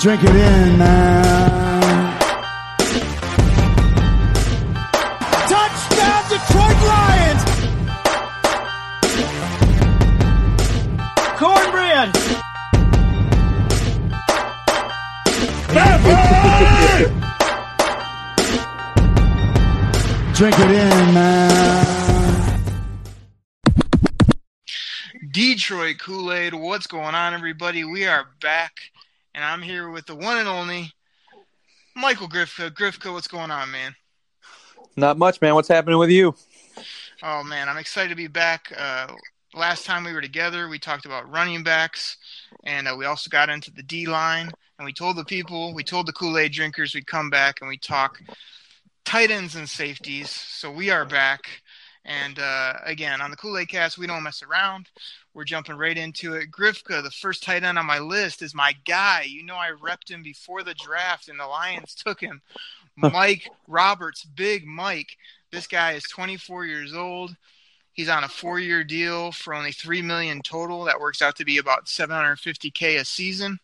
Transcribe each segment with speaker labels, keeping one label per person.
Speaker 1: Drink it in, man.
Speaker 2: Touchdown, Detroit Lions! Cornbread!
Speaker 1: Drink it in, man.
Speaker 3: Detroit Kool Aid, what's going on, everybody? We are back, and I'm here with the one and only Michael Grifka. Grifka, what's going on, man?
Speaker 4: Not much, man. What's happening with you?
Speaker 3: Oh man, I'm excited to be back. Uh, last time we were together, we talked about running backs, and uh, we also got into the D line. And we told the people, we told the Kool Aid drinkers, we'd come back and we talk tight ends and safeties. So we are back. And uh, again, on the Kool Aid Cast, we don't mess around. We're jumping right into it. Grifka, the first tight end on my list, is my guy. You know, I repped him before the draft, and the Lions took him. Mike Roberts, Big Mike. This guy is 24 years old. He's on a four-year deal for only three million total. That works out to be about 750k a season.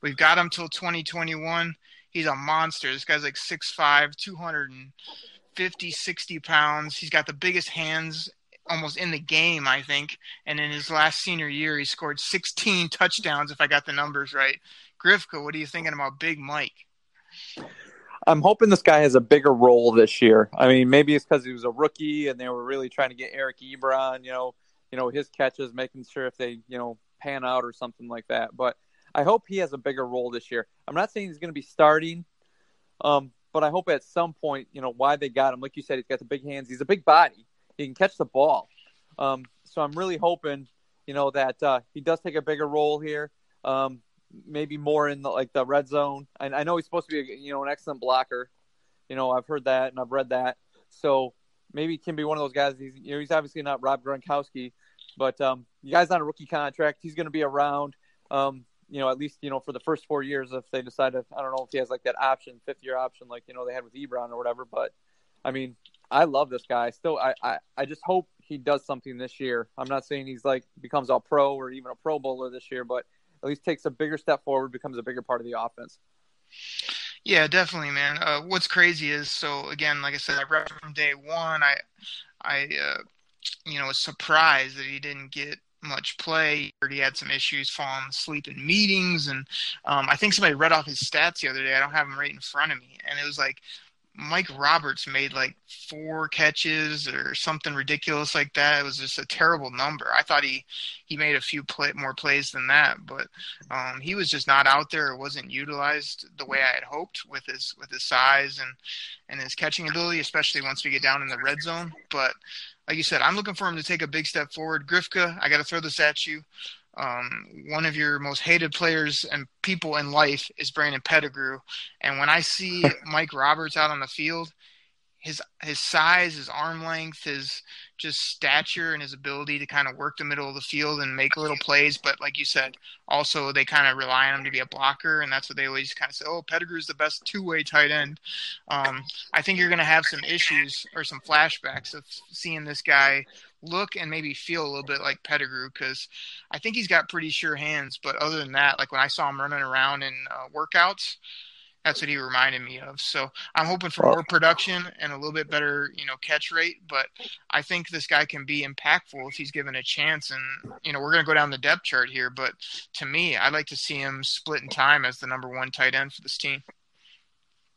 Speaker 3: We've got him till 2021. He's a monster. This guy's like 6'5", 250, 60 pounds. He's got the biggest hands almost in the game, I think. And in his last senior year, he scored 16 touchdowns, if I got the numbers right. Grifka, what are you thinking about Big Mike?
Speaker 4: I'm hoping this guy has a bigger role this year. I mean, maybe it's because he was a rookie and they were really trying to get Eric Ebron, you know, you know his catches, making sure if they, you know, pan out or something like that. But I hope he has a bigger role this year. I'm not saying he's going to be starting, um, but I hope at some point, you know, why they got him. Like you said, he's got the big hands. He's a big body. He can catch the ball. Um, so I'm really hoping, you know, that uh, he does take a bigger role here. Um, maybe more in the like the red zone. And I know he's supposed to be, you know, an excellent blocker. You know, I've heard that and I've read that. So maybe he can be one of those guys. He's, you know, he's obviously not Rob Gronkowski, but um, the guy's on a rookie contract. He's going to be around. Um, you know, at least you know for the first four years, if they decide to, I don't know if he has like that option, fifth year option, like you know they had with Ebron or whatever. But I mean, I love this guy. Still, I, I, I just hope he does something this year. I'm not saying he's like becomes all pro or even a Pro Bowler this year, but at least takes a bigger step forward, becomes a bigger part of the offense.
Speaker 3: Yeah, definitely, man. Uh, what's crazy is so again, like I said, I read from day one. I, I, uh, you know, was surprised that he didn't get much play. He had some issues falling asleep in meetings, and um, I think somebody read off his stats the other day. I don't have them right in front of me, and it was like Mike Roberts made like four catches or something ridiculous like that. It was just a terrible number. I thought he he made a few play, more plays than that, but um, he was just not out there. It wasn't utilized the way I had hoped with his with his size and and his catching ability, especially once we get down in the red zone. But like you said, I'm looking for him to take a big step forward. Grifka, I got to throw this at you. Um, one of your most hated players and people in life is Brandon Pettigrew, and when I see Mike Roberts out on the field, his his size, his arm length, his just stature, and his ability to kind of work the middle of the field and make little plays. But like you said, also they kind of rely on him to be a blocker, and that's what they always kind of say. Oh, Pettigrew's the best two way tight end. Um, I think you're going to have some issues or some flashbacks of seeing this guy look and maybe feel a little bit like Pettigrew because I think he's got pretty sure hands. But other than that, like when I saw him running around in uh, workouts, that's what he reminded me of. So I'm hoping for more production and a little bit better, you know, catch rate. But I think this guy can be impactful if he's given a chance. And you know, we're going to go down the depth chart here, but to me, I'd like to see him split in time as the number one tight end for this team.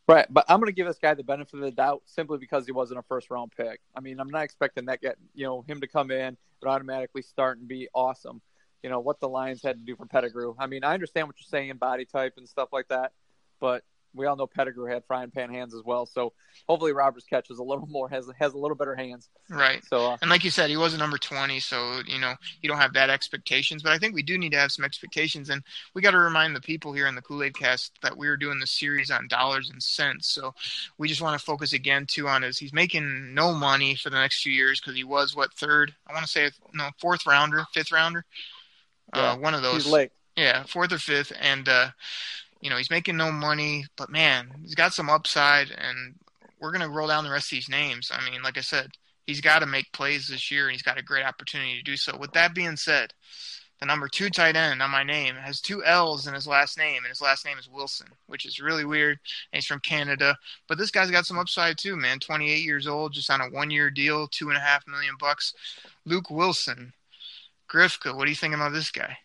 Speaker 4: Right, but I'm going to give this guy the benefit of the doubt simply because he wasn't a first round pick. I mean, I'm not expecting that get you know him to come in and automatically start and be awesome. You know what the Lions had to do for Pettigrew. I mean, I understand what you're saying, body type and stuff like that, but we all know Pettigrew had frying pan hands as well. So hopefully Roberts catches a little more, has has a little better hands.
Speaker 3: Right.
Speaker 4: So uh,
Speaker 3: and like you said, he was a number twenty, so you know you don't have that expectations. But I think we do need to have some expectations, and we got to remind the people here in the Kool Aid Cast that we are doing the series on dollars and cents. So we just want to focus again too on is he's making no money for the next few years because he was what third? I want to say no fourth rounder, fifth rounder.
Speaker 4: Yeah,
Speaker 3: uh, one of those.
Speaker 4: He's late.
Speaker 3: Yeah, fourth or fifth, and. uh you know, he's making no money, but man, he's got some upside, and we're going to roll down the rest of these names. I mean, like I said, he's got to make plays this year, and he's got a great opportunity to do so. With that being said, the number two tight end on my name, has two L's in his last name, and his last name is Willson, which is really weird. And he's from Canada, but this guy's got some upside too, man. 28 years old, just on a one-year deal, two and a half million bucks. Luke Willson, Grifka, what do you think about this guy?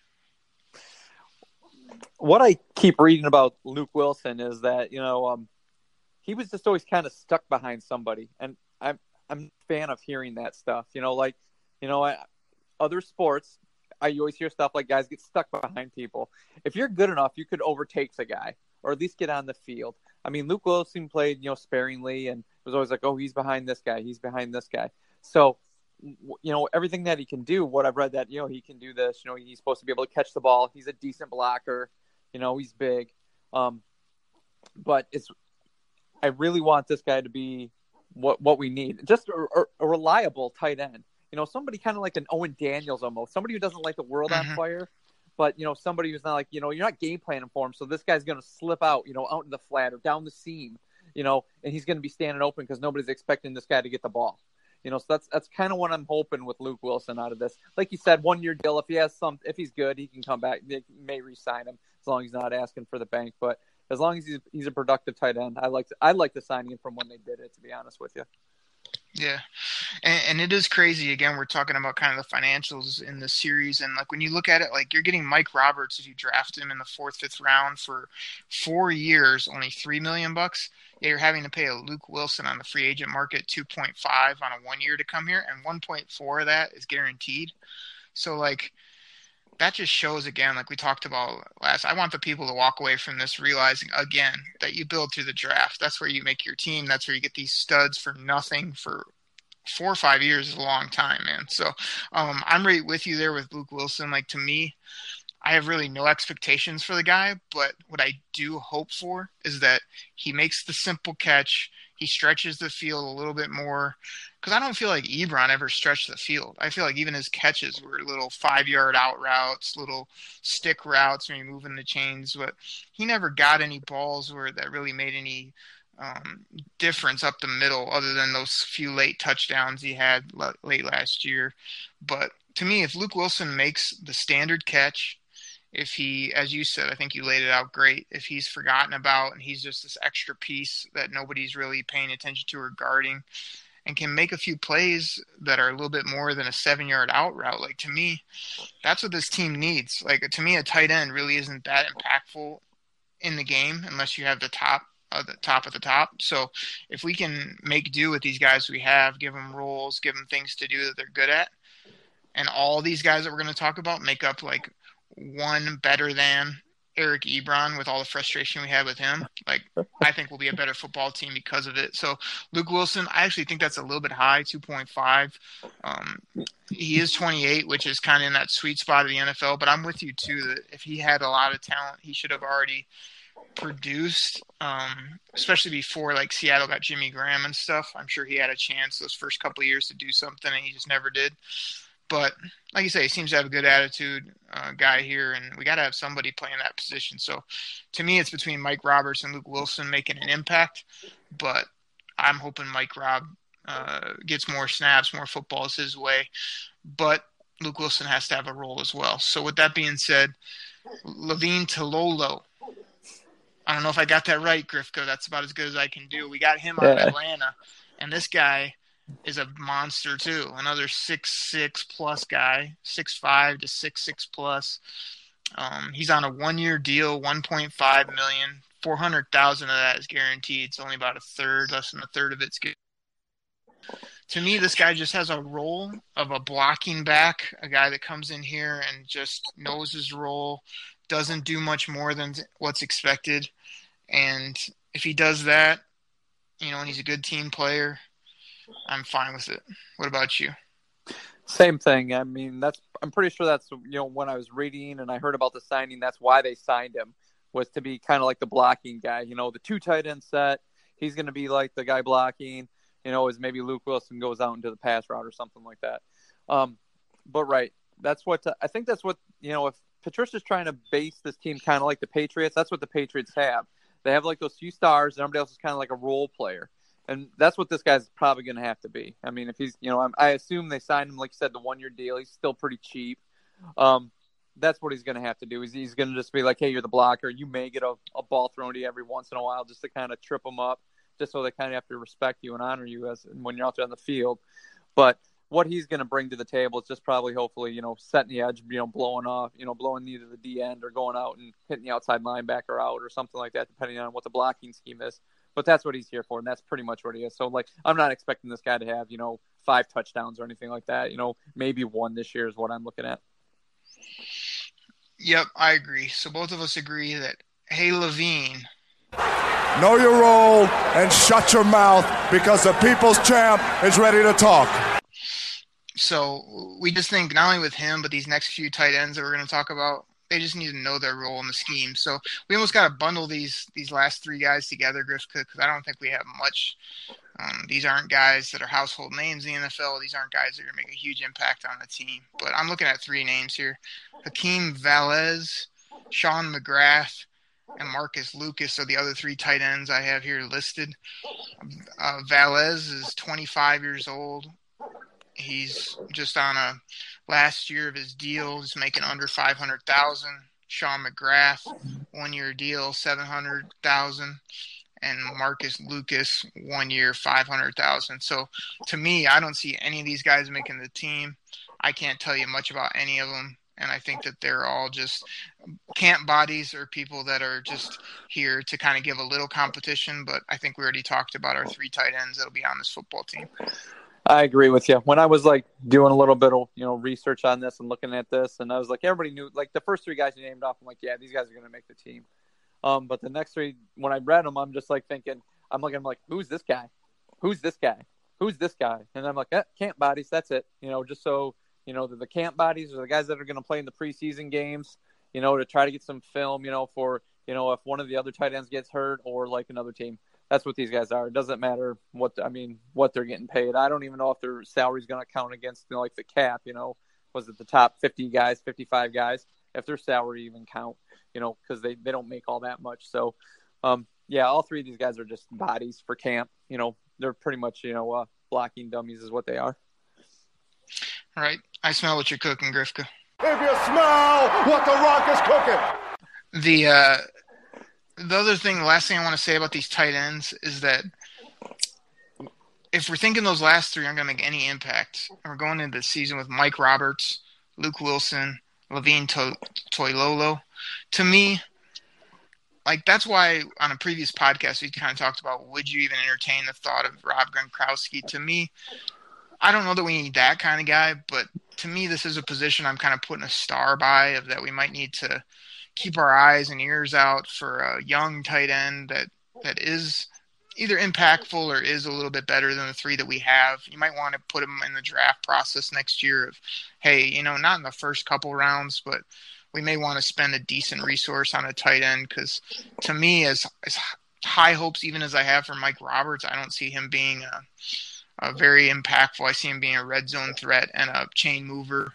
Speaker 4: What I keep reading about Luke Willson is that you know um, he was just always kind of stuck behind somebody, and I'm I'm a fan of hearing that stuff. You know, like you know, I, other sports, I always hear stuff like guys get stuck behind people. If you're good enough, you could overtake the guy or at least get on the field. I mean, Luke Willson played, you know, sparingly and was always like, oh, he's behind this guy, he's behind this guy. So, you know, everything that he can do, what I've read that, you know, he can do this, you know, he's supposed to be able to catch the ball. He's a decent blocker, you know, he's big. Um, but it's, I really want this guy to be what, what we need. Just a, a reliable tight end you know, somebody kind of like an Owen Daniels almost, somebody who doesn't like the world mm-hmm. on fire, but you know, somebody who's not like, you know, you're not game planning for him, so this guy's going to slip out, you know, out in the flat or down the seam, you know, and he's going to be standing open because nobody's expecting this guy to get the ball. You know, so that's that's kind of what I'm hoping with Luke Willson out of this. Like you said, one year deal. If he has some, if he's good, he can come back. They may re-sign him as long as he's not asking for the bank. But as long as he's he's a productive tight end, I like I like the signing from when they did it. To be honest with you.
Speaker 3: Yeah, and, and, it is crazy. Again, we're talking about kind of the financials in the series, and like when you look at it, like you're getting Mike Roberts if you draft him in the fourth, fifth round for four years, only three million bucks. Yeah, you're having to pay a Luke Willson on the free agent market two point five on a one year to come here, and one point four of that is guaranteed. So like that just shows again, like we talked about last. I want the people to walk away from this realizing again that you build through the draft. That's where you make your team. That's where you get these studs for nothing for four or five years is a long time, man. So um, I'm right with you there with Luke Willson. Like to me, I have really no expectations for the guy, but what I do hope for is that he makes the simple catch. He stretches the field a little bit more because I don't feel like Ebron ever stretched the field. I feel like even his catches were little five yard out routes, little stick routes when you're moving the chains, but he never got any balls where that really made any um, difference up the middle, other than those few late touchdowns he had late last year. But to me, if Luke Willson makes the standard catch, if he, as you said, I think you laid it out great. If he's forgotten about and he's just this extra piece that nobody's really paying attention to or guarding, and can make a few plays that are a little bit more than a seven yard out route. Like to me, that's what this team needs. Like to me, a tight end really isn't that impactful in the game unless you have the top of the top of the top. So if we can make do with these guys we have, give them roles, give them things to do that they're good at, and all these guys that we're going to talk about make up like one better than Eric Ebron with all the frustration we had with him. Like I think we'll be a better football team because of it. So Luke Willson, I actually think that's a little bit high, two point five. Um, he is twenty eight, which is kind of in that sweet spot of the NFL. But I'm with you too that if he had a lot of talent, he should have already produced. Um, especially before like Seattle got Jimmy Graham and stuff. I'm sure he had a chance those first couple years to do something, and he just never did. But like you say, he seems to have a good attitude uh, guy here, and we got to have somebody playing that position. So to me, it's between Mike Roberts and Luke Willson making an impact. But I'm hoping Mike Rob uh, gets more snaps, more footballs his way. But Luke Willson has to have a role as well. So with that being said, Levine Toilolo. I don't know if I got that right, Grifko. That's about as good as I can do. We got him on yeah. Atlanta, and this guy is a monster too. Another six six plus guy, six five to six six plus. Um, he's on a one year deal, one point five million. Four hundred thousand of that is guaranteed. It's only about a third, less than a third of it's guaranteed. To me, this guy just has a role of a blocking back, a guy that comes in here and just knows his role, doesn't do much more than what's expected. And if he does that, you know, and he's a good team player, I'm fine with it. What about you?
Speaker 4: Same thing. I mean, that's I'm pretty sure that's you know when I was reading and I heard about the signing, that's why they signed him was to be kind of like the blocking guy. You know, the two tight end set. He's going to be like the guy blocking. You know, as maybe Luke Willson goes out into the pass route or something like that. Um, but right, that's what I think. That's what you know. If Patricia's trying to base this team kind of like the Patriots, that's what the Patriots have. They have like those few stars, and everybody else is kind of like a role player and that's what this guy's probably going to have to be. I mean, if he's, you know, I'm, i assume they signed him, like you said, the one year deal. He's still pretty cheap. Um, that's what he's going to have to do. He's, he's going to just be like, hey, you're the blocker. You may get a, a ball thrown to you every once in a while just to kind of trip them up, just so they kind of have to respect you and honor you as when you're out there on the field. But what he's going to bring to the table is just probably, hopefully, you know, setting the edge, you know, blowing off, you know, blowing either the D end or going out and hitting the outside linebacker out or something like that, depending on what the blocking scheme is. But that's what he's here for, and that's pretty much what he is. So, like, I'm not expecting this guy to have, you know, five touchdowns or anything like that. You know, maybe one this year is what I'm looking at.
Speaker 3: Yep, I agree. So both of us agree that Hey Levine.
Speaker 2: Know your role and shut your mouth because the people's champ is ready to talk.
Speaker 3: So we just think not only with him, but these next few tight ends that we're going to talk about, they just need to know their role in the scheme. So we almost got to bundle these these last three guys together, Griff, because I don't think we have much. Um, these aren't guys that are household names in the NFL. These aren't guys that are going to make a huge impact on the team. But I'm looking at three names here: Hakeem Valles, Sean McGrath, and Marcus Lucas are the other three tight ends I have here listed. Uh, Valles is 25 years old. He's just on a last year of his deal. He's making under 500,000. Sean McGrath, one year deal, 700,000 and Marcus Lucas one year, 500,000. So to me, I don't see any of these guys making the team. I can't tell you much about any of them. And I think that they're all just camp bodies or people that are just here to kind of give a little competition. But I think we already talked about our three tight ends that'll be on this football team.
Speaker 4: I agree with you. When I was like doing a little bit of you know research on this and looking at this, and I was like, everybody knew like the first three guys you named off. I'm like, yeah, these guys are going to make the team. Um, but the next three, when I read them, I'm just like thinking, I'm looking, I'm like, who's this guy? Who's this guy? Who's this guy? And I'm like, eh, camp bodies. That's it. You know, just so you know, the, the camp bodies are the guys that are going to play in the preseason games. You know, to try to get some film. You know, for you know if one of the other tight ends gets hurt or like another team that's what these guys are. It doesn't matter what I mean, what they're getting paid. I don't even know if their salary's going to count against you know, like the cap. You know, was it the top fifty guys, fifty five guys? If their salary even count, you know, because they they don't make all that much. So, um, yeah, all three of these guys are just bodies for camp. You know, they're pretty much you know uh, blocking dummies is what they are.
Speaker 3: All right, I smell what you're cooking, Grifka.
Speaker 2: If you smell what the rock is cooking.
Speaker 3: The uh, the other thing, the last thing I want to say about these tight ends is that if we're thinking those last three aren't going to make any impact, and we're going into the season with Mike Roberts, Luke Willson, Levine to- Toilolo, to me, like that's why on a previous podcast we kind of talked about would you even entertain the thought of Rob Gronkowski? To me, I don't know that we need that kind of guy, but to me, this is a position I'm kind of putting a star by of that we might need to keep our eyes and ears out for a young tight end that that is either impactful or is a little bit better than the three that we have. You might want to put them in the draft process next year of, hey, you know, not in the first couple rounds, but we may want to spend a decent resource on a tight end because to me, as, as high hopes even as I have for Mike Roberts, I don't see him being a, a very impactful. I see him being a red zone threat and a chain mover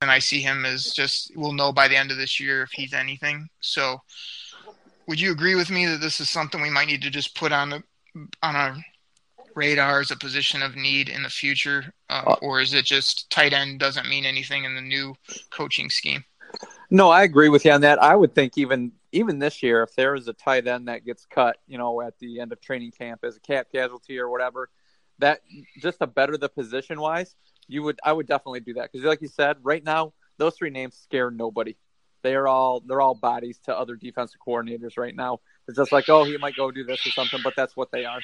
Speaker 3: and I see him as just we'll know by the end of this year if he's anything. So, would you agree with me that this is something we might need to just put on the on our radar as a position of need in the future, uh, uh, or is it just tight end doesn't mean anything in the new coaching scheme?
Speaker 4: No, I agree with you on that. I would think even even this year, if there is a tight end that gets cut, you know, at the end of training camp as a cap casualty or whatever, that just to better the position wise, you would I would definitely do that because, like you said, right now those three names scare nobody. They are all they're all bodies to other defensive coordinators right now. It's just like, oh, he might go do this or something, but that's what they are.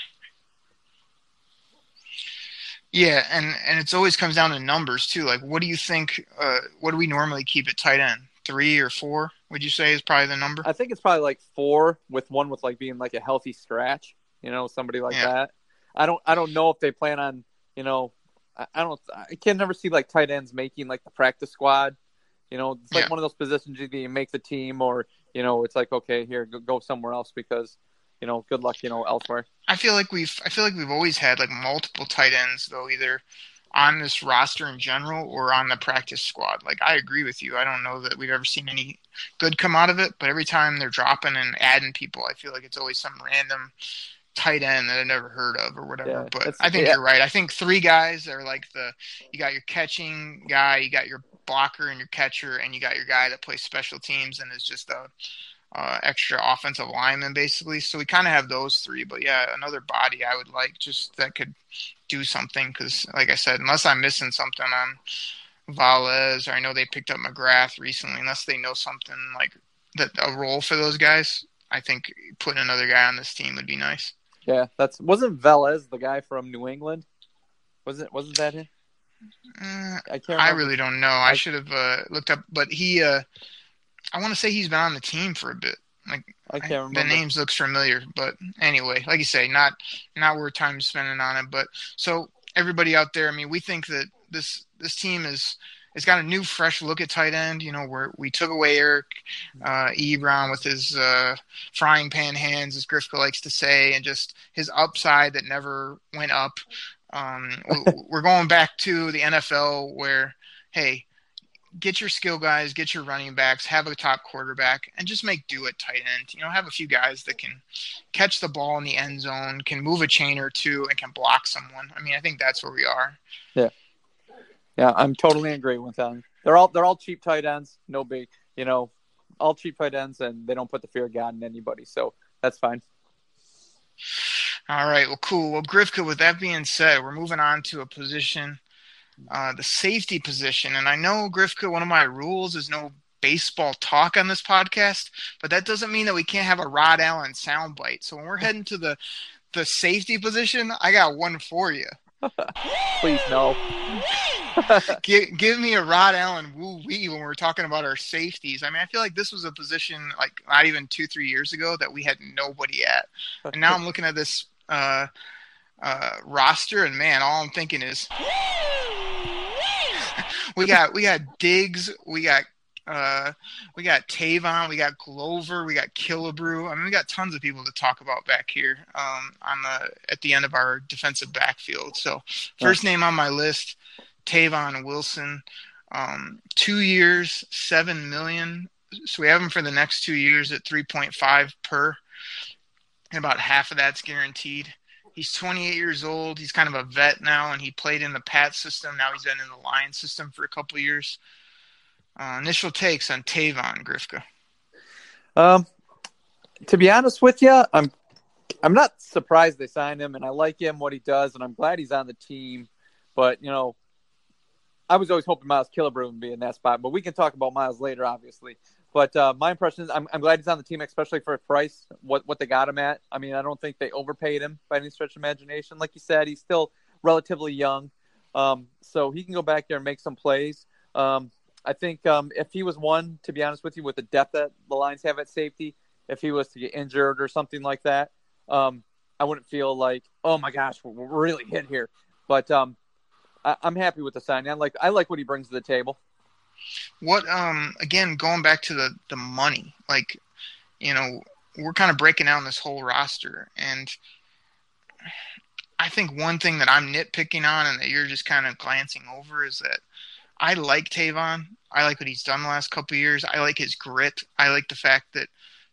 Speaker 3: Yeah, and and it's always comes down to numbers too. Like, what do you think? Uh, what do we normally keep at tight end? Three or four? Would you say is probably the number?
Speaker 4: I think it's probably like four, with one with like being like a healthy scratch. You know, somebody like yeah. that. I don't I don't know if they plan on you know I, don't. I can never see like tight ends making like the practice squad. You know, it's like yeah. one of those positions either you make the team or you know it's like okay here go, go somewhere else because you know good luck you know elsewhere.
Speaker 3: I feel like we've I feel like we've always had like multiple tight ends though either on this roster in general or on the practice squad. Like I agree with you. I don't know that we've ever seen any good come out of it, but every time they're dropping and adding people, I feel like it's always some random tight end that I never heard of or whatever. Yeah, but I think yeah. you're right. I think three guys are like the you got your catching guy, you got your blocker and your catcher, and you got your guy that plays special teams and is just a uh, extra offensive lineman, basically. So we kind of have those three. But yeah, another body I would like just that could do something because, like I said, unless I'm missing something on Valles or I know they picked up McGrath recently, unless they know something like that a role for those guys, I think putting another guy on this team would be nice.
Speaker 4: Yeah, that's wasn't Valles the guy from New England? Wasn't wasn't that him?
Speaker 3: Uh, I can't. Remember. I really don't know. I, I should have uh, looked up, but he. Uh, I want to say he's been on the team for a bit. Like
Speaker 4: I can't remember.
Speaker 3: The names looks familiar, but anyway, like you say, not not worth time spending on it. But so everybody out there, I mean, we think that this this team is it's got a new fresh look at tight end. You know, where we took away Eric uh, Ebron with his uh, frying pan hands, as Grifka likes to say, and just his upside that never went up. Um, we're going back to the NFL where, hey, get your skill guys, get your running backs, have a top quarterback, and just make do at tight end. You know, have a few guys that can catch the ball in the end zone, can move a chain or two, and can block someone. I mean, I think that's where we are.
Speaker 4: Yeah, yeah, I'm totally agree with them. They're all they're all cheap tight ends, no big, you know, all cheap tight ends, and they don't put the fear of God in anybody, so that's fine.
Speaker 3: All right. Well, cool. Well, Grifka, with that being said, we're moving on to a position, uh, the safety position. And I know, Grifka, one of my rules is no baseball talk on this podcast, but that doesn't mean that we can't have a Rod Allen soundbite. So when we're heading to the the safety position, I got one for you.
Speaker 4: Please no.
Speaker 3: give, give me a Rod Allen woo wee when we're talking about our safeties. I mean, I feel like this was a position like not even two, three years ago that we had nobody at. And now I'm looking at this uh, uh, roster, and man, all I'm thinking is we got we got Diggs, we got uh, we got Tavon, we got Glover, we got Killebrew. I mean, we got tons of people to talk about back here um, on the at the end of our defensive backfield. So, first name on my list, Tavon Wilson. Um, two years, seven million. So we have him for the next two years at three point five per, and about half of that's guaranteed. He's 28 years old. He's kind of a vet now, and he played in the Pat system. Now he's been in the Lion system for a couple years. Uh, initial takes on Tavon Grifka.
Speaker 4: Um, to be honest with you, I'm I'm not surprised they signed him, and I like him what he does, and I'm glad he's on the team. But you know, I was always hoping Miles Killebrew would be in that spot, but we can talk about Miles later, obviously. But uh, my impression is I'm, I'm glad he's on the team, especially for a price, what, what they got him at. I mean, I don't think they overpaid him by any stretch of imagination. Like you said, he's still relatively young. Um, so he can go back there and make some plays. Um, I think um, if he was one, to be honest with you, with the depth that the Lions have at safety, if he was to get injured or something like that, um, I wouldn't feel like, oh my gosh, we're really hit here. But um, I, am happy with the signing. I like I like what he brings to the table.
Speaker 3: What um again going back to the the money, like you know we're kind of breaking down this whole roster, and I think one thing that I'm nitpicking on and that you're just kind of glancing over is that I like Tavon. I like what he's done the last couple years. I like his grit. I like the fact that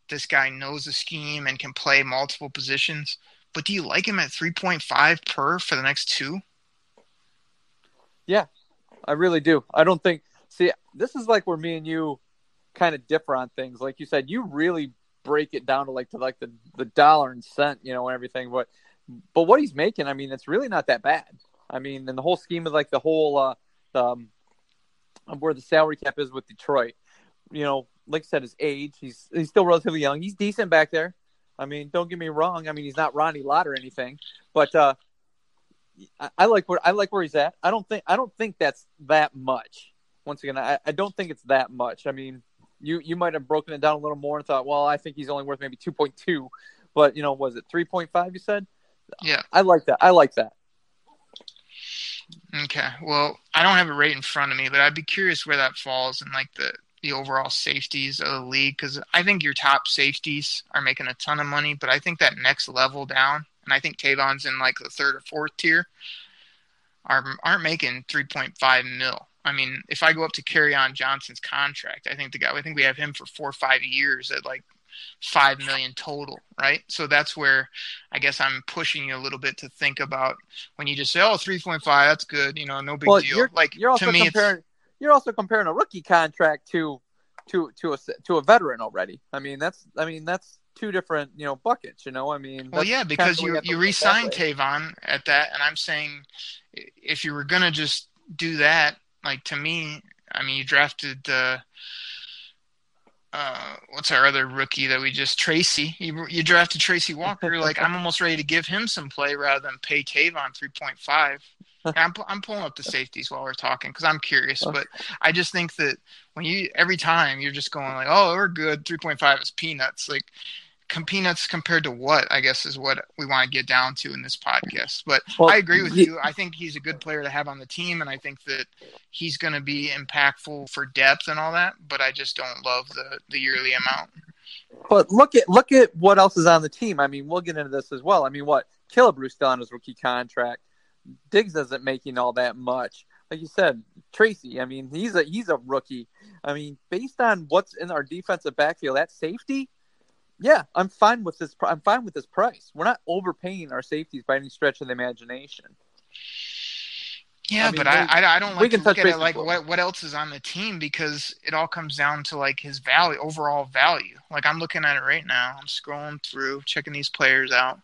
Speaker 3: this guy knows the scheme and can play multiple positions. But do you like him at 3.5 per for the next two?
Speaker 4: Yeah, I really do. I don't think. See, this is like where me and you kind of differ on things. Like you said, you really break it down to like to like the the dollar and cent, you know, and everything. But but what he's making, I mean, it's really not that bad. I mean, in the whole scheme of like the whole uh, um, where the salary cap is with Detroit, you know, like I said, his age, he's he's still relatively young. He's decent back there. I mean, don't get me wrong. I mean, he's not Ronnie Lott or anything, but uh, I, I, like where I like where he's at. I don't think I don't think that's that much. Once again, I, I don't think it's that much. I mean, you you might have broken it down a little more and thought, well, I think he's only worth maybe two point two, but you know, was it three point five? You said.
Speaker 3: Yeah.
Speaker 4: I like that. I like that.
Speaker 3: Okay. Well, I don't have it right in front of me, but I'd be curious where that falls in like the the overall safeties of the league because I think your top safeties are making a ton of money, but I think that next level down, and I think Tavon's in like the third or fourth tier, are aren't making 3.5 mil. I mean, if I go up to Kerryon Johnson's contract, I think the guy, I think we have him for four or five years at like five million total, right? So that's where I guess I'm pushing you a little bit to think about when you just say, "Oh, 3.5, that's good," you know, no big
Speaker 4: well,
Speaker 3: deal.
Speaker 4: You're,
Speaker 3: like
Speaker 4: you're also
Speaker 3: to me,
Speaker 4: comparing you're also comparing a rookie contract to to to a to a veteran already. I mean, that's I mean that's two different you know buckets. You know, I mean.
Speaker 3: Well, yeah, because you you re-signed Tavon at that, and I'm saying if you were gonna just do that, like to me, I mean, you drafted uh, uh, what's our other rookie that we just Tracy? You, you drafted Tracy Walker. like I'm almost ready to give him some play rather than pay Tavon 3.5. I'm I'm pulling up the safeties while we're talking because I'm curious, but I just think that when you every time you're just going like, oh, we're good. 3.5 is peanuts. Like peanuts compared to what I guess is what we want to get down to in this podcast. But well, I agree with you. I think he's a good player to have on the team, and I think that he's going to be impactful for depth and all that. But I just don't love the the yearly amount.
Speaker 4: But look at look at what else is on the team. I mean, we'll get into this as well. I mean, what Killebrew still on his rookie contract. Diggs isn't making all that much. Like you said, Tracy. I mean, he's a he's a rookie. I mean, based on what's in our defensive backfield, that safety yeah, I'm fine with this. I'm fine with this price. We're not overpaying our safeties by any stretch of the imagination.
Speaker 3: Yeah, I mean, but we, I, I don't like to look at it like what what else is on the team because it all comes down to like his value, overall value. Like I'm looking at it right now. I'm scrolling through, checking these players out.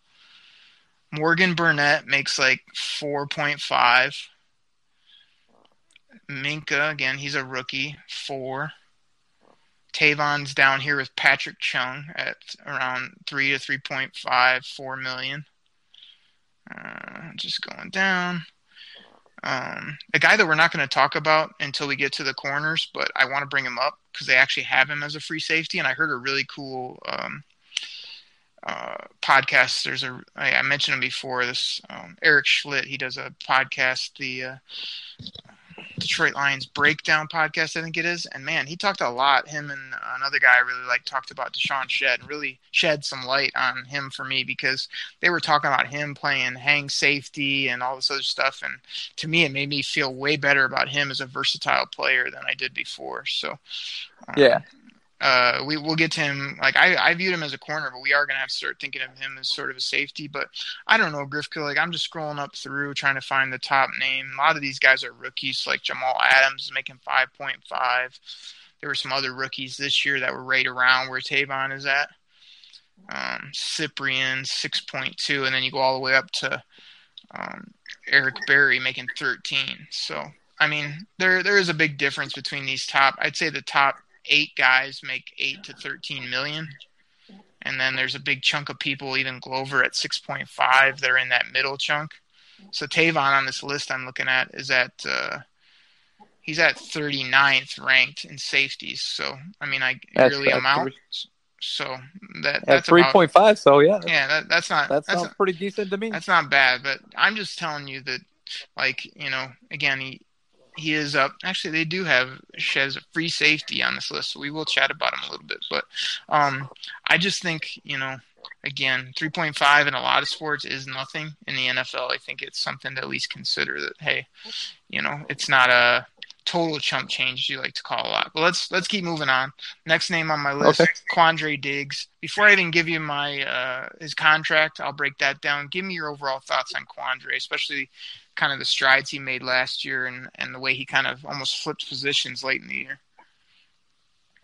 Speaker 3: Morgan Burnett makes like four point five. Minkah again, he's a rookie, four. Tavon's down here with Patrick Chung at around three to three point five, four million. Uh, just going down. Um, a guy that we're not going to talk about until we get to the corners, but I want to bring him up because they actually have him as a free safety, and I heard a really cool um, uh, podcast. There's a I, I mentioned him before. This um, Erik Schlitt, he does a podcast, the uh, Detroit Lions breakdown podcast, I think it is. And man, he talked a lot. Him and another guy really like talked about DeShawn Shead and really shed some light on him for me because they were talking about him playing hang safety and all this other stuff. And to me, it made me feel way better about him as a versatile player than I did before. So,
Speaker 4: um, yeah,
Speaker 3: uh, we will get to him. Like I, I viewed him as a corner, but we are gonna have to start thinking of him as sort of a safety. But I don't know, Grifka. Like I'm just scrolling up through trying to find the top name. A lot of these guys are rookies. Like Jamal Adams making 5.5. There were some other rookies this year that were right around where Tavon is at. Um, Cyprien 6.2, and then you go all the way up to um, Eric Berry making 13. So I mean, there there is a big difference between these top. I'd say the top eight guys make eight to thirteen million, and then there's a big chunk of people, even Glover at six point five. They're in that middle chunk. So Tavon on this list I'm looking at is at uh, he's at 39th ranked in safeties. So I mean, I that's, that's amount. Three. So that that's
Speaker 4: three point five. So yeah,
Speaker 3: yeah, that, that's not
Speaker 4: that
Speaker 3: sounds
Speaker 4: that's pretty decent to me.
Speaker 3: That's not bad, but I'm just telling you that, like you know, again, he he is up. Actually, they do have Shez free safety on this list, so we will chat about him a little bit. But um, I just think you know, again, 3.5 in a lot of sports is nothing. In the NFL, I think it's something to at least consider. That hey, you know, it's not a total chump change you like to call a lot. But let's let's keep moving on. Next name on my list, okay. Quandre Diggs. Before I even give you my uh, his contract, I'll break that down. Give me your overall thoughts on Quandre, especially kind of the strides he made last year and, and the way he kind of almost flipped positions late in the year.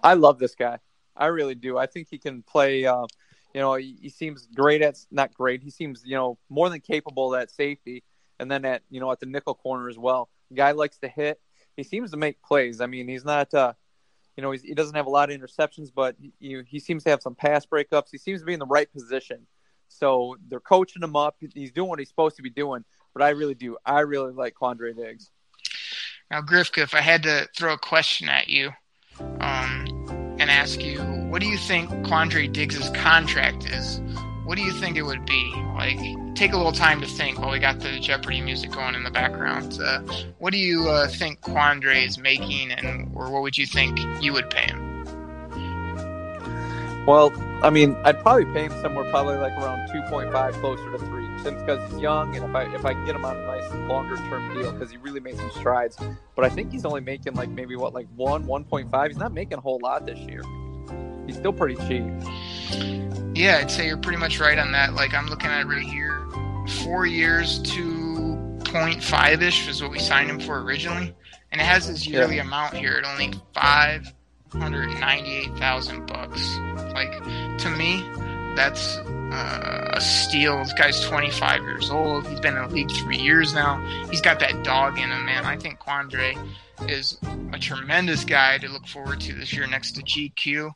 Speaker 4: I love this guy. I really do. I think he can play. Uh, you know, he, he, seems great at not great. He seems you know more than capable at safety, and then at you know at the nickel corner as well. Guy likes to hit. He seems to make plays. I mean, he's not. Uh, you know, he doesn't have a lot of interceptions, but he, he seems to have some pass breakups. He seems to be in the right position. So they're coaching him up. He's doing what he's supposed to be doing but I really do. I really like Quandre Diggs.
Speaker 3: Now, Grifka, if I had to throw a question at you um, and ask you, what do you think Quandre Diggs's contract is? What do you think it would be? Like, take a little time to think while we got the Jeopardy music going in the background. Uh, what do you uh, think Quandre is making, and or what would you think you would pay him?
Speaker 4: Well, I mean, I'd probably pay him somewhere probably like around 2.5, closer to 3 with because he's young, and if I if I get him on a nice longer term deal because he really made some strides. But I think he's only making like maybe what like one one point five. He's not making a whole lot this year. He's still pretty cheap.
Speaker 3: Yeah, I'd say you're pretty much right on that. Like I'm looking at it right here, four years, two point five ish is what we signed him for originally, and it has this yearly yeah. amount here at only five hundred ninety eight thousand bucks. Like to me, that's uh, a steal. This guy's 25 years old. He's been in the league three years now. He's got that dog in him, man. I think Quandre is a tremendous guy to look forward to this year next to GQ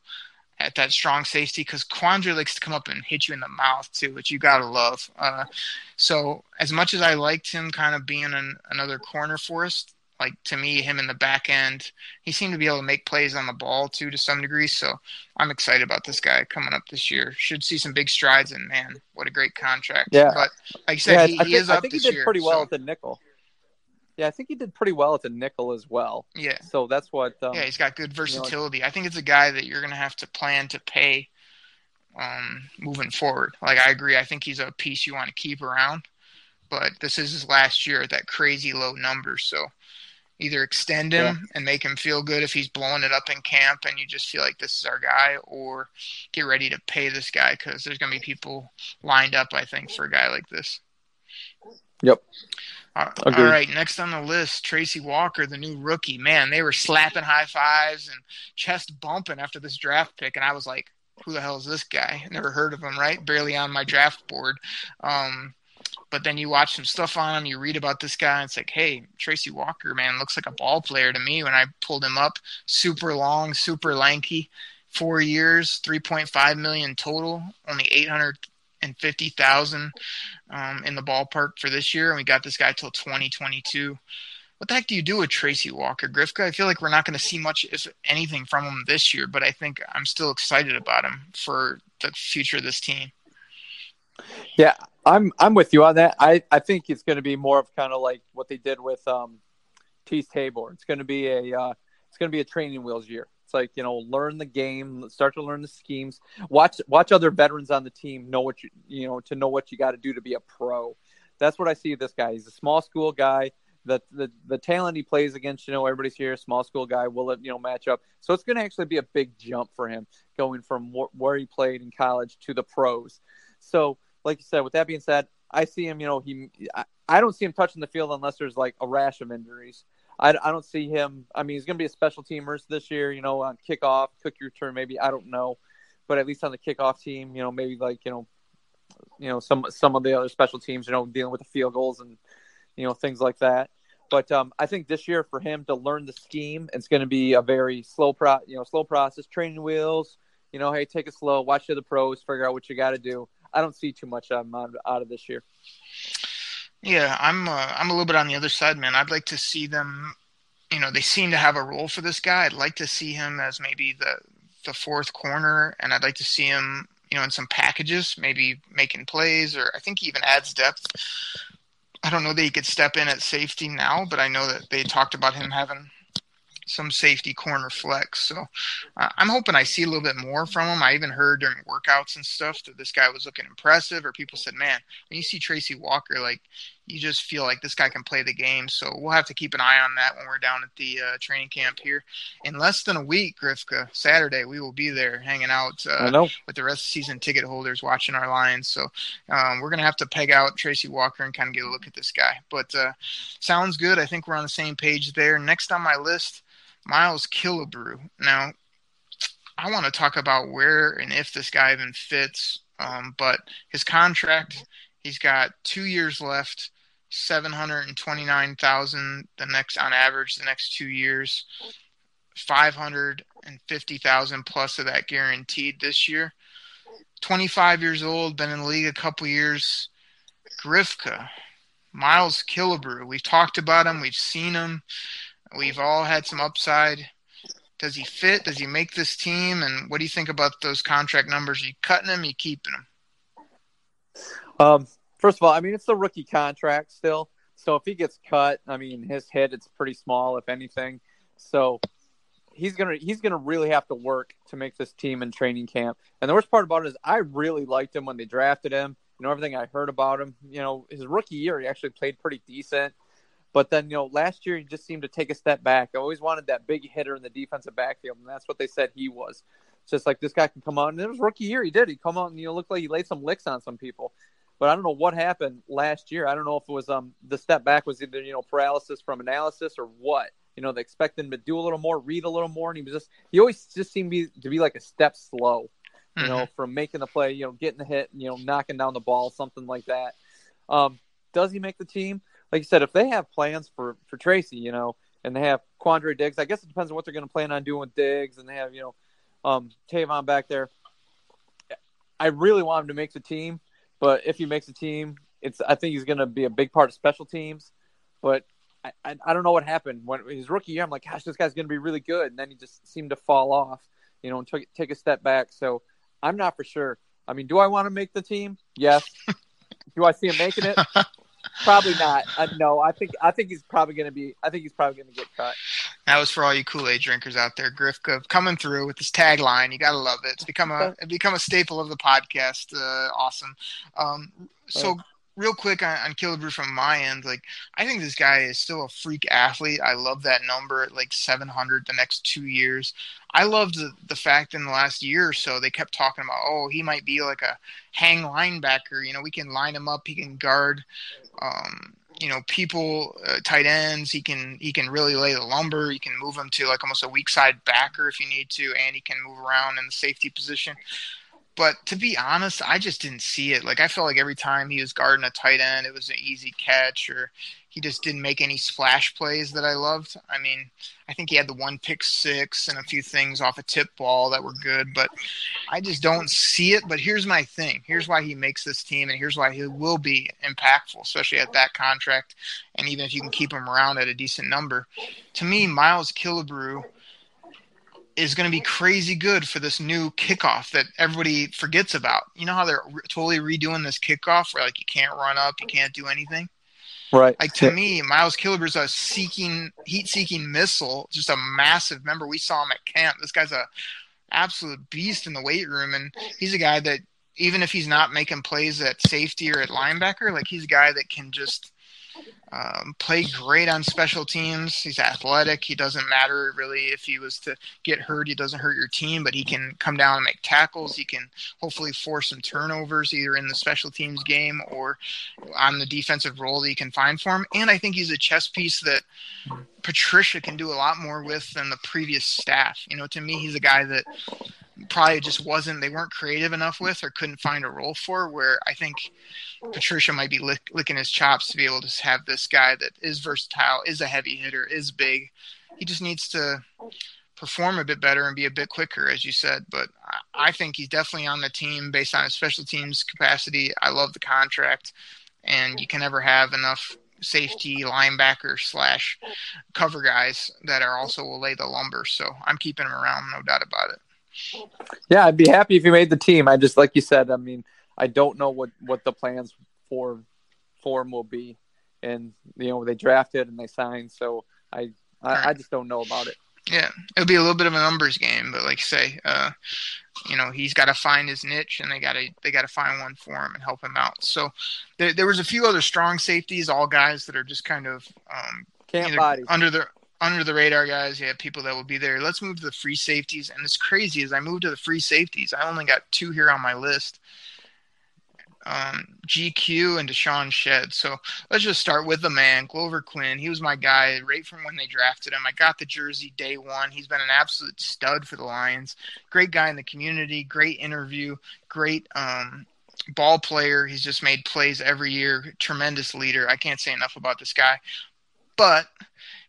Speaker 3: at that strong safety because Quandre likes to come up and hit you in the mouth too, which you gotta love. Uh, so as much as I liked him kind of being an, another corner for us, like to me, him in the back end, he seemed to be able to make plays on the ball too to some degree. So I'm excited about this guy coming up this year. Should see some big strides, and man, what a great contract!
Speaker 4: Yeah,
Speaker 3: but like I said, yeah, he,
Speaker 4: I
Speaker 3: he
Speaker 4: think,
Speaker 3: is up
Speaker 4: I think he did
Speaker 3: year,
Speaker 4: pretty well
Speaker 3: so.
Speaker 4: at the nickel. Yeah, I think he did pretty well at the nickel as well.
Speaker 3: Yeah.
Speaker 4: So that's what. Um,
Speaker 3: yeah, he's got good versatility. You know, I think it's a guy that you're going to have to plan to pay um, moving forward. Like I agree. I think he's a piece you want to keep around, but this is his last year at that crazy low number. So either extend him
Speaker 4: Yeah.
Speaker 3: and make him feel good if he's blowing it up in camp and you just feel like this is our guy, or get ready to pay this guy because there's going to be people lined up. I think for a guy like this.
Speaker 4: Yep.
Speaker 3: Uh,
Speaker 4: Agreed.
Speaker 3: all right, next on the list, Tracy Walker, the new rookie. Man, they were slapping high fives and chest bumping after this draft pick, and I was like, "Who the hell is this guy? Never heard of him, right? Barely on my draft board." Um, but then you watch some stuff on him, you read about this guy, and it's like, "Hey, Tracy Walker, man, looks like a ball player to me." When I pulled him up, super long, super lanky, four years, three point five million total, only eight hundred and fifty thousand um, in the ballpark for this year, and we got this guy till 2022. What the heck do you do with Tracy Walker, Grifka? I feel like we're not going to see much, if anything, from him this year, but I think I'm still excited about him for the future of this team.
Speaker 4: Yeah, I'm I'm with you on that. I, I think it's going to be more of kind of like what they did with um, Tabor. It's going to be a uh, it's going to be a training wheels year. It's like you know, learn the game, start to learn the schemes. Watch watch other veterans on the team know what you you know to know what you got to do to be a pro. That's what I see this guy. He's a small school guy. The, the the talent he plays against, you know, everybody's here, small school guy, will it, you know, match up? So it's going to actually be a big jump for him going from wh- where he played in college to the pros. So, like you said, with that being said, I see him, you know, he, I, don't see him touching the field unless there's like a rash of injuries. I, I don't see him. I mean, he's going to be a special teamer this year, you know, on kickoff, kick return, maybe. I don't know. But at least on the kickoff team, you know, maybe like, you know, you know, some some of the other special teams, you know, dealing with the field goals and, you know, things like that. But um, I think this year for him to learn the scheme, it's going to be a very slow pro, you know, slow process. Training wheels, you know, hey, take it slow, watch the pros, figure out what you got to do. I don't see too much out of this year.
Speaker 3: Yeah, I'm uh, I'm a little bit on the other side, man. I'd like to see them. You know, they seem to have a role for this guy. I'd like to see him as maybe the the fourth corner, and I'd like to see him, you know, in some packages, maybe making plays, or I think he even adds depth. I don't know that he could step in at safety now, but I know that they talked about him having some safety corner flex. So uh, I'm hoping I see a little bit more from him. I even heard during workouts and stuff that this guy was looking impressive, or people said, man, when you see Tracy Walker, like you just feel like this guy can play the game. So we'll have to keep an eye on that when we're down at the uh, training camp here. In less than a week, Grifka, Saturday, we will be there hanging out uh, with the rest of season ticket holders watching our Lions. So um, we're going to have to peg out Tracy Walker and kind of get a look at this guy. But uh, sounds good. I think we're on the same page there. Next on my list, Miles Killebrew. Now, I want to talk about where and if this guy even fits, um, but his contract, he's got two years left. Seven hundred and twenty-nine thousand the next on average the next two years, five hundred and fifty thousand plus of that guaranteed this year. Twenty-five years old, been in the league a couple years. Grifka, Miles Killebrew. We've talked about him. We've seen him. We've all had some upside. Does he fit? Does he make this team? And what do you think about those contract numbers? Are you cutting him? Are you keeping him?
Speaker 4: Um, first of all, I mean, it's the rookie contract still. So if he gets cut, I mean, his hit it's pretty small, if anything. So he's gonna he's gonna really have to work to make this team in training camp. And the worst part about it is, I really liked him when they drafted him. You know, everything I heard about him. You know, his rookie year, he actually played pretty decent. But then, you know, last year he just seemed to take a step back. I always wanted that big hitter in the defensive backfield, and that's what they said he was. It's just like this guy can come out, and it was rookie year. He did. He come out and you know looked like he laid some licks on some people. But I don't know what happened last year. I don't know if it was um the step back was either you know paralysis from analysis or what. You know, they expect him to do a little more, read a little more, and he was just he always just seemed to be, to be like a step slow. You know, from making the play, you know, getting the hit, you know, knocking down the ball, something like that. Um, does he make the team? Like you said, if they have plans for for Tracy, you know, and they have Quandre Diggs, I guess it depends on what they're going to plan on doing with Diggs, and they have you know, um, Tavon back there. I really want him to make the team, but if he makes the team, it's I think he's going to be a big part of special teams. But I, I, I don't know what happened when his rookie year. I'm like, gosh, this guy's going to be really good, and then he just seemed to fall off, you know, and took take a step back. So I'm not for sure. I mean, do I want to make the team? Yes. do I see him making it? Probably not. Uh, no, I think I think he's probably going to be. I think he's probably going to get cut.
Speaker 3: That was for all you Kool Aid drinkers out there. Grifka coming through with this tagline. You gotta love it. It's become a it become a staple of the podcast. Uh, awesome. Um, so real quick on, on Killebrew from my end, like I think this guy is still a freak athlete. I love that number at like 700 the next two years. I loved the, fact in the last year or so they kept talking about, oh, he might be like a hang linebacker. You know, we can line him up. He can guard. Um, you know, people, uh, tight ends. He can he can really lay the lumber. You can move him to like almost a weak side backer if you need to, and he can move around in the safety position. But to be honest, I just didn't see it. Like I felt like every time he was guarding a tight end, it was an easy catch, or he just didn't make any splash plays that I loved. I mean, I think he had the one pick six and a few things off a tip ball that were good, but I just don't see it. But here's my thing. Here's why he makes this team, and here's why he will be impactful, especially at that contract, and even if you can keep him around at a decent number. To me, Miles Killebrew is going to be crazy good for this new kickoff that everybody forgets about. You know how they're re- totally redoing this kickoff where like you can't run up, you can't do anything.
Speaker 4: Right.
Speaker 3: Like to me, Miles Killebrew's a seeking, heat-seeking missile, just a massive. Remember, we saw him at camp. This guy's a absolute beast in the weight room, and he's a guy that even if he's not making plays at safety or at linebacker, like he's a guy that can just um, play great on special teams. He's athletic. He doesn't matter really if he was to get hurt. He doesn't hurt your team, but he can come down and make tackles. He can hopefully force some turnovers either in the special teams game or on the defensive role that you can find for him. And I think he's a chess piece that Patricia can do a lot more with than the previous staff. You know, to me, he's a guy that probably just wasn't they weren't creative enough with or couldn't find a role for where i think patricia might be lick, licking his chops to be able to have this guy that is versatile is a heavy hitter is big. He just needs to perform a bit better and be a bit quicker as you said. But i, I think he's definitely on the team based on his special teams capacity. I love the contract and you can never have enough safety linebacker slash cover guys that are also will lay the lumber. So i'm keeping him around no doubt about it
Speaker 4: Yeah, I'd be happy if you made the team. I just like you said. I mean, I don't know what what the plans for for him will be, and you know they drafted and they signed, so I I, I just don't know about it.
Speaker 3: Yeah, it'll be a little bit of a numbers game, but like you say, uh, you know, he's got to find his niche, and they got to they got to find one for him and help him out. So there, there was a few other strong safeties, all guys that are just kind of um,
Speaker 4: Camp bodies.
Speaker 3: under the under the radar guys. You have people that will be there. Let's move to the free safeties, and it's crazy as I move to the free safeties. I only got two here on my list. Um, GQ and DeShawn Shead. So let's just start with the man, Glover Quinn. He was my guy right from when they drafted him. I got the jersey day one. He's been an absolute stud for the Lions. Great guy in the community. Great interview. Great um, ball player. He's just made plays every year. Tremendous leader. I can't say enough about this guy. But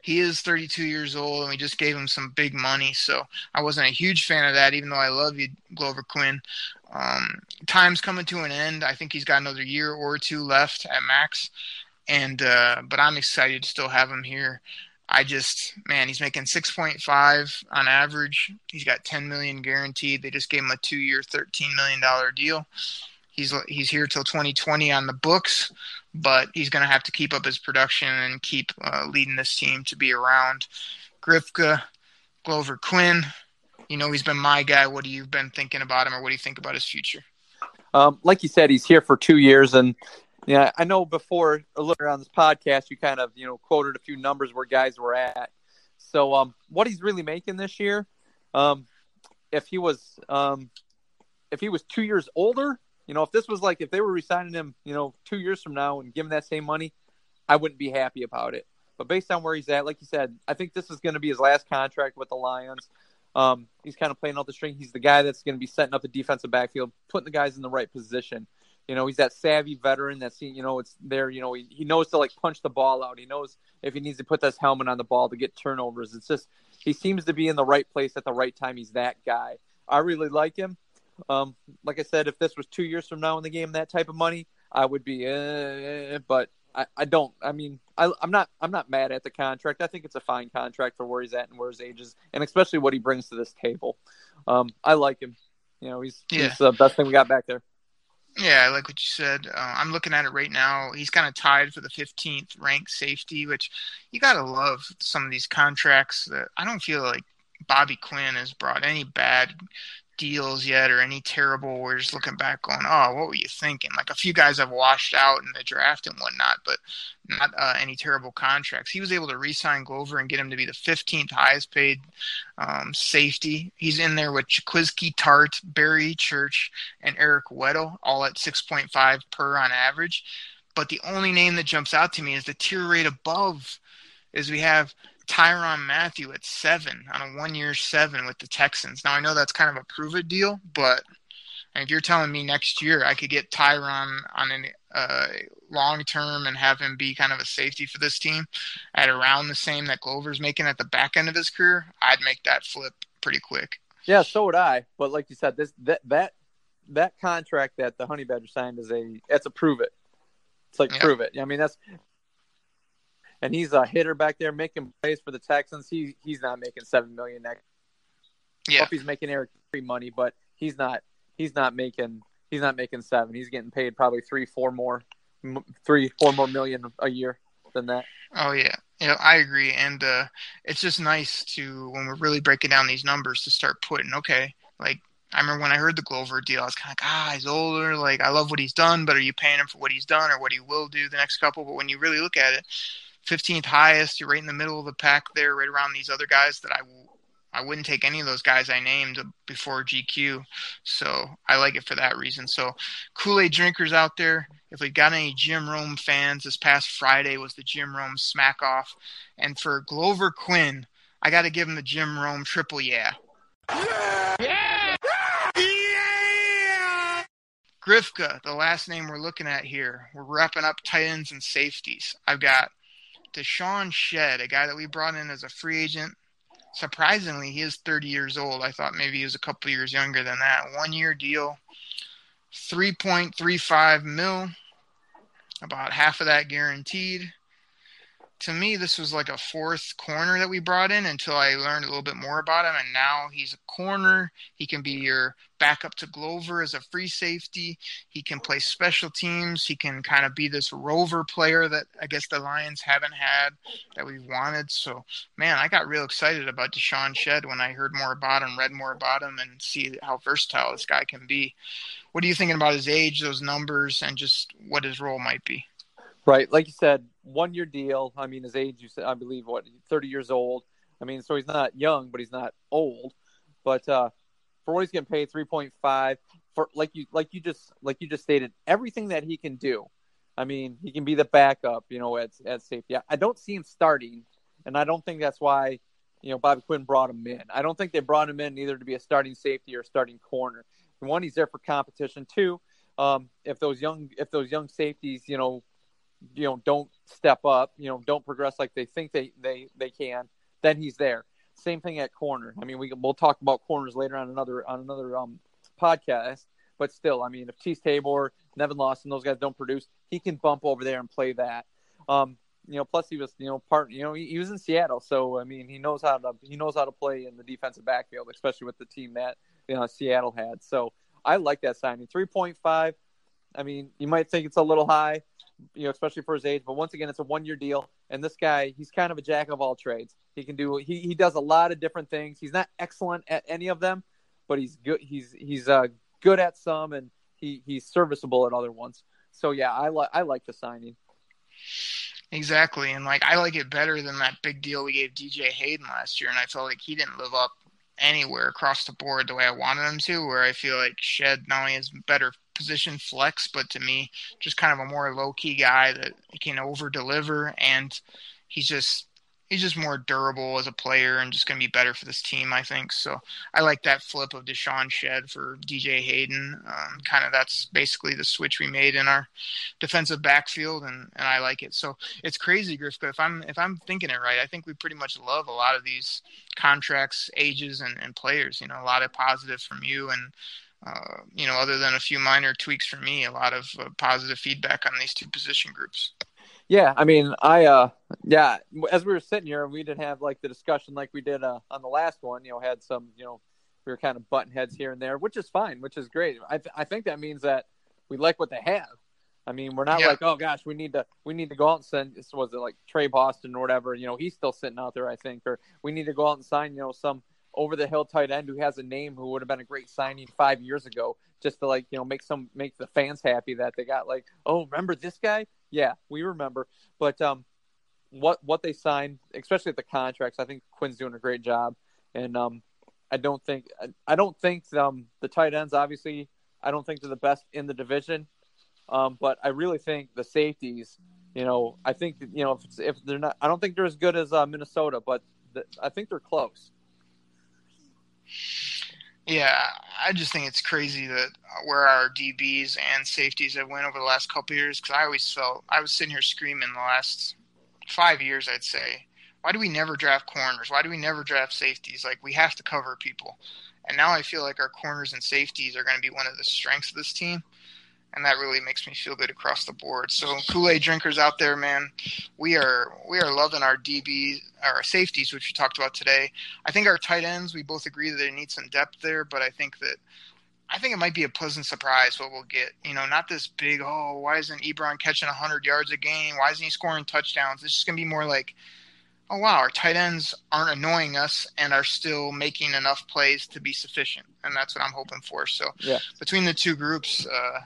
Speaker 3: he is 32 years old, and we just gave him some big money. So I wasn't a huge fan of that, even though I love you, Glover Quinn. Um, time's coming to an end. I think he's got another year or two left at max, and uh, but I'm excited to still have him here. I just man, he's making 6.5 on average. He's got 10 million guaranteed. They just gave him a two-year, 13 million dollar deal. He's he's here till 2020 on the books, but he's going to have to keep up his production and keep uh, leading this team to be around. Grifka, Glover Quinn, you know he's been my guy. What do you been thinking about him, or what do you think about his future?
Speaker 4: Um, like you said, he's here for two years, and yeah, I know before earlier on this podcast, you kind of you know quoted a few numbers where guys were at. So, um, what he's really making this year, um, if he was, um, if he was two years older, you know, if this was like if they were resigning him, you know, two years from now and giving that same money, I wouldn't be happy about it. But based on where he's at, like you said, I think this is going to be his last contract with the Lions. Um, he's kind of playing out the string. He's the guy that's going to be setting up the defensive backfield, putting the guys in the right position. You know, he's that savvy veteran that's you know it's there. You know, he, he knows to like punch the ball out. He knows if he needs to put this helmet on the ball to get turnovers. It's just he seems to be in the right place at the right time. He's that guy. I really like him. Um, like I said, if this was two years from now in the game, that type of money, I would be. Uh, but I, I don't. I mean, I, I'm not. I'm not mad at the contract. I think it's a fine contract for where he's at and where his age is, and especially what he brings to this table. Um, I like him. You know, he's
Speaker 3: Yeah.
Speaker 4: he's the best thing we got back there.
Speaker 3: Yeah, I like what you said. Uh, I'm looking at it right now. He's kind of tied for the 15th ranked safety, which you got to love some of these contracts that I don't feel like Bobby Quinn has brought any bad deals yet or any terrible. We're just looking back going, oh, what were you thinking? Like a few guys have washed out in the draft and whatnot, but not uh, any terrible contracts. He was able to re-sign Glover and get him to be the 15th highest paid um, safety. He's in there with Jaquiski Tartt, Barry Church, and Eric Weddle, all at 6.5 per on average. But the only name that jumps out to me is the tier rate above is we have Tyrann Mathieu at seven on a one year seven with the Texans. Now I know that's kind of a prove it deal, but if you're telling me next year I could get Tyrann on a uh, long term and have him be kind of a safety for this team at around the same that Glover's making at the back end of his career, I'd make that flip pretty quick.
Speaker 4: Yeah, so would I. But like you said, this that that that contract that the Honey Badger signed is a it's a prove it. It's like
Speaker 3: Yeah.
Speaker 4: prove it. I mean that's and he's a hitter back there making plays for the Texans. He he's not making seven million next.
Speaker 3: Yeah.
Speaker 4: Hope he's making Eric free money, but he's not he's not making he's not making seven. He's getting paid probably three, four more, three, four more million a year than that.
Speaker 3: Oh yeah, yeah, I agree, and uh, it's just nice to when we're really breaking down these numbers to start putting okay, like I remember when I heard the Glover deal, I was kind of like, ah, he's older. Like I love what he's done, but are you paying him for what he's done or what he will do the next couple? But when you really look at it, 15th highest, you're right in the middle of the pack there, right around these other guys that I I wouldn't take any of those guys I named before GQ. So I like it for that reason. So Kool Aid drinkers out there, if we've got any Jim Rome fans, this past Friday was the Jim Rome smack off. And for Glover Quinn, I got to give him the Jim Rome triple yeah. Grifka, the last name we're looking at here. We're wrapping up tight ends and safeties. I've got DeShawn Shead, a guy that we brought in as a free agent. Surprisingly, he is 30 years old. I thought maybe he was a couple years younger than that. One year deal, 3.35 mil, about half of that guaranteed. To me, this was like a fourth corner that we brought in until I learned a little bit more about him. And now he's a corner. He can be your backup to Glover as a free safety. He can play special teams. He can kind of be this rover player that I guess the Lions haven't had that we've wanted. So, man, I got real excited about DeShawn Shead when I heard more about him, read more about him, and see how versatile this guy can be. What are you thinking about his age, those numbers, and just what his role might be?
Speaker 4: Right, like you said, one year deal. I mean, his age, you said, I believe, what thirty years old. I mean, so he's not young, but he's not old. But uh, for what he's getting paid, three point five for like you like you just like you just stated, everything that he can do. I mean, he can be the backup, you know, at at safety. I don't see him starting, and I don't think that's why you know Bobby Quinn brought him in. I don't think they brought him in either to be a starting safety or starting corner. One, he's there for competition. Two, um, if those young if those young safeties, you know, you know don't step up you know don't progress like they think they they they can then he's there. Same thing at corner. I mean we we'll talk about corners later on another on another um podcast but still i mean if Teez Tabor Nevin Lawson those guys don't produce he can bump over there and play that. Um you know plus he was you know part you know he, he was in Seattle so I mean he knows how to he knows how to play in the defensive backfield especially with the team that you know Seattle had. So I like that signing. 3.5 I mean you might think it's a little high you know, especially for his age. But once again, it's a one year deal. And this guy, he's kind of a jack of all trades. He can do he, he does a lot of different things. He's not excellent at any of them, but he's good he's he's uh good at some and he, he's serviceable at other ones. So yeah, I like I like the signing.
Speaker 3: Exactly, and like I like it better than that big deal we gave DJ Hayden last year, and I felt like he didn't live up anywhere across the board the way I wanted him to. Where I feel like Shead not only has better position flex, but to me, just kind of a more low key guy that can over deliver and he's just he's just more durable as a player and just going to be better for this team, I think. So I like that flip of DeShawn Shead for DJ Hayden. Um, kind of that's basically the switch we made in our defensive backfield, and, and I like it. So it's crazy, Griff. But if I'm if I'm thinking it right, I think we pretty much love a lot of these contracts, ages, and, and players. You know, a lot of positives from you and. Uh, you know, other than a few minor tweaks for me, a lot of uh, positive feedback on these two position groups.
Speaker 4: Yeah, I mean, I uh, yeah, as we were sitting here, we didn't have like the discussion like we did uh, on the last one. You know, had some, you know, we were kind of button heads here and there, which is fine, which is great. I th- I think that means that we like what they have. I mean, we're not yeah. like, oh gosh, we need to we need to go out and send. This was it like Trey Boston or whatever. You know, he's still sitting out there, I think, or we need to go out and sign, you know, some over the hill tight end who has a name who would have been a great signing five years ago, just to like you know make some make the fans happy that they got like, oh, remember this guy? Yeah, we remember. But um, what what they signed, especially at the contracts, I think Quinn's doing a great job. And um, I don't think I don't think um the tight ends obviously I don't think they're the best in the division. Um, but I really think the safeties, you know, I think you know if, if they're not, I don't think they're as good as uh, Minnesota, but the, I think they're close.
Speaker 3: Yeah, I just think it's crazy that where our DBs and safeties have went over the last couple years. Because I always felt I was sitting here screaming the last five years. I'd say, why do we never draft corners? Why do we never draft safeties? Like we have to cover people. And now I feel like our corners and safeties are going to be one of the strengths of this team and that really makes me feel good across the board. So Kool Aid drinkers out there, man, we are we are loving our DBs, our safeties, which we talked about today. I think our tight ends, we both agree that they need some depth there, but I think that I think it might be a pleasant surprise what we'll get. You know, not this big, oh, why isn't Ebron catching 100 yards a game? Why isn't he scoring touchdowns? It's just going to be more like, oh, wow, our tight ends aren't annoying us and are still making enough plays to be sufficient. And that's what I'm hoping for. So, yeah. between the two groups, uh,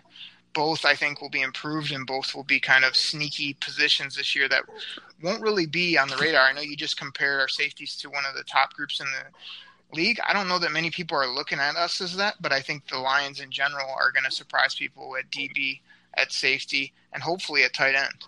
Speaker 3: both I think will be improved and both will be kind of sneaky positions this year that won't really be on the radar. I know you just compared our safeties to one of the top groups in the league. I don't know that many people are looking at us as that, but I think the Lions in general are going to surprise people at DB, at safety, and hopefully at tight end.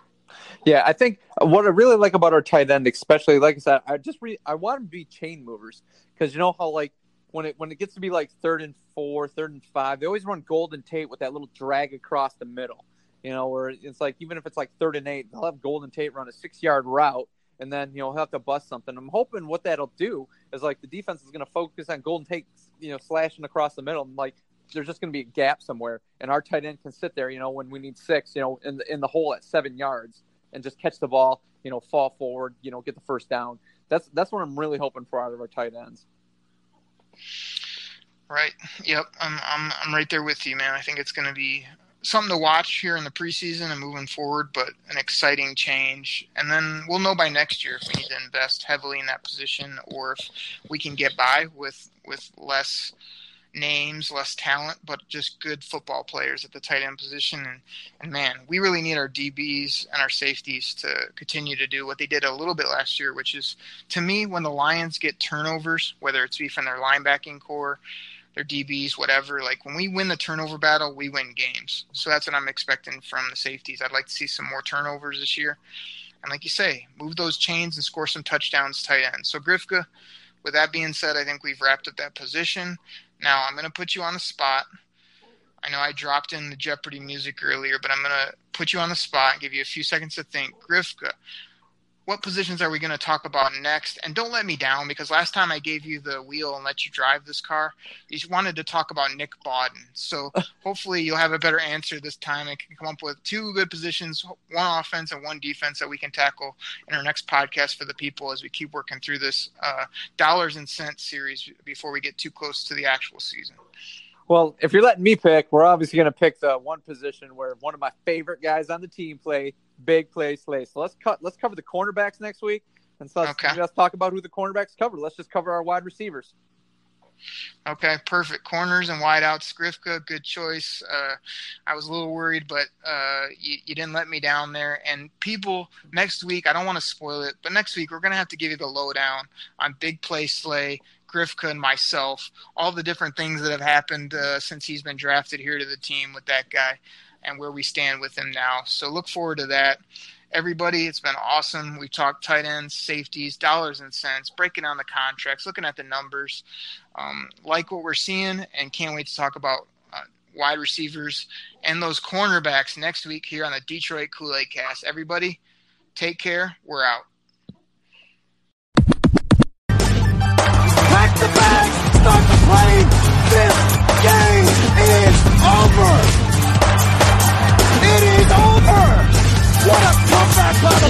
Speaker 4: Yeah, I think what I really like about our tight end, especially like I said, I just re- I want to be chain movers because you know how like when it when it gets to be like third and four, third and five, they always run Golden Tate with that little drag across the middle. You know, where it's like even if it's like third and eight, they'll have Golden Tate run a six yard route and then you know he'll have to bust something. I'm hoping what that'll do is like the defense is going to focus on Golden Tate, you know, slashing across the middle. And like there's just going to be a gap somewhere, and our tight end can sit there, you know, when we need six, you know, in the in the hole at seven yards and just catch the ball, you know, fall forward, you know, get the first down. That's that's what I'm really hoping for out of our tight ends.
Speaker 3: Right. Yep. I'm I'm I'm right there with you, man. I think it's going to be something to watch here in the preseason and moving forward, but an exciting change. And then we'll know by next year if we need to invest heavily in that position or if we can get by with with less names, less talent, but just good football players at the tight end position. And, and man, we really need our DBs and our safeties to continue to do what they did a little bit last year, which is to me, when the Lions get turnovers, whether it's be from their linebacking corps, their DBs, whatever, like when we win the turnover battle, we win games. So that's what I'm expecting from the safeties. I'd like to see some more turnovers this year. And like you say, move those chains and score some touchdowns tight end. So Grifka, with that being said, I think we've wrapped up that position. Now I'm going to put you on the spot. I know I dropped in the Jeopardy music earlier, but I'm going to put you on the spot and give you a few seconds to think. Grifka, what positions are we going to talk about next? And don't let me down because last time I gave you the wheel and let you drive this car, you wanted to talk about Nick Bawden. So hopefully you'll have a better answer this time and can come up with two good positions, one offense and one defense that we can tackle in our next podcast for the people as we keep working through this uh, dollars and cents series before we get too close to the actual season.
Speaker 4: Well, if you're letting me pick, we're obviously going to pick the one position where one of my favorite guys on the team play big play slay. So let's cut. Let's cover the cornerbacks next week, and so let's, okay. let's talk about who the cornerbacks cover. Let's just cover our wide receivers.
Speaker 3: Okay, perfect. Corners and wideouts. Grifka, good choice. Uh, I was a little worried, but uh, you, you, didn't let me down there. And people, next week, I don't want to spoil it, but next week we're going to have to give you the lowdown on Big Play Slay, Grifka, and myself, all the different things that have happened uh, since he's been drafted here to the team with that guy and where we stand with him now. So look forward to that. everybody. It's been awesome. We talked tight ends, safeties, dollars and cents, breaking down the contracts, looking at the numbers. Um, like what we're seeing, and can't wait to talk about uh, wide receivers and those cornerbacks next week here on the Detroit Kool Aid Cast. Everybody, take care. We're out.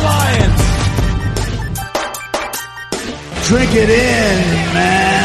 Speaker 5: Lions.
Speaker 1: Drink it in, man.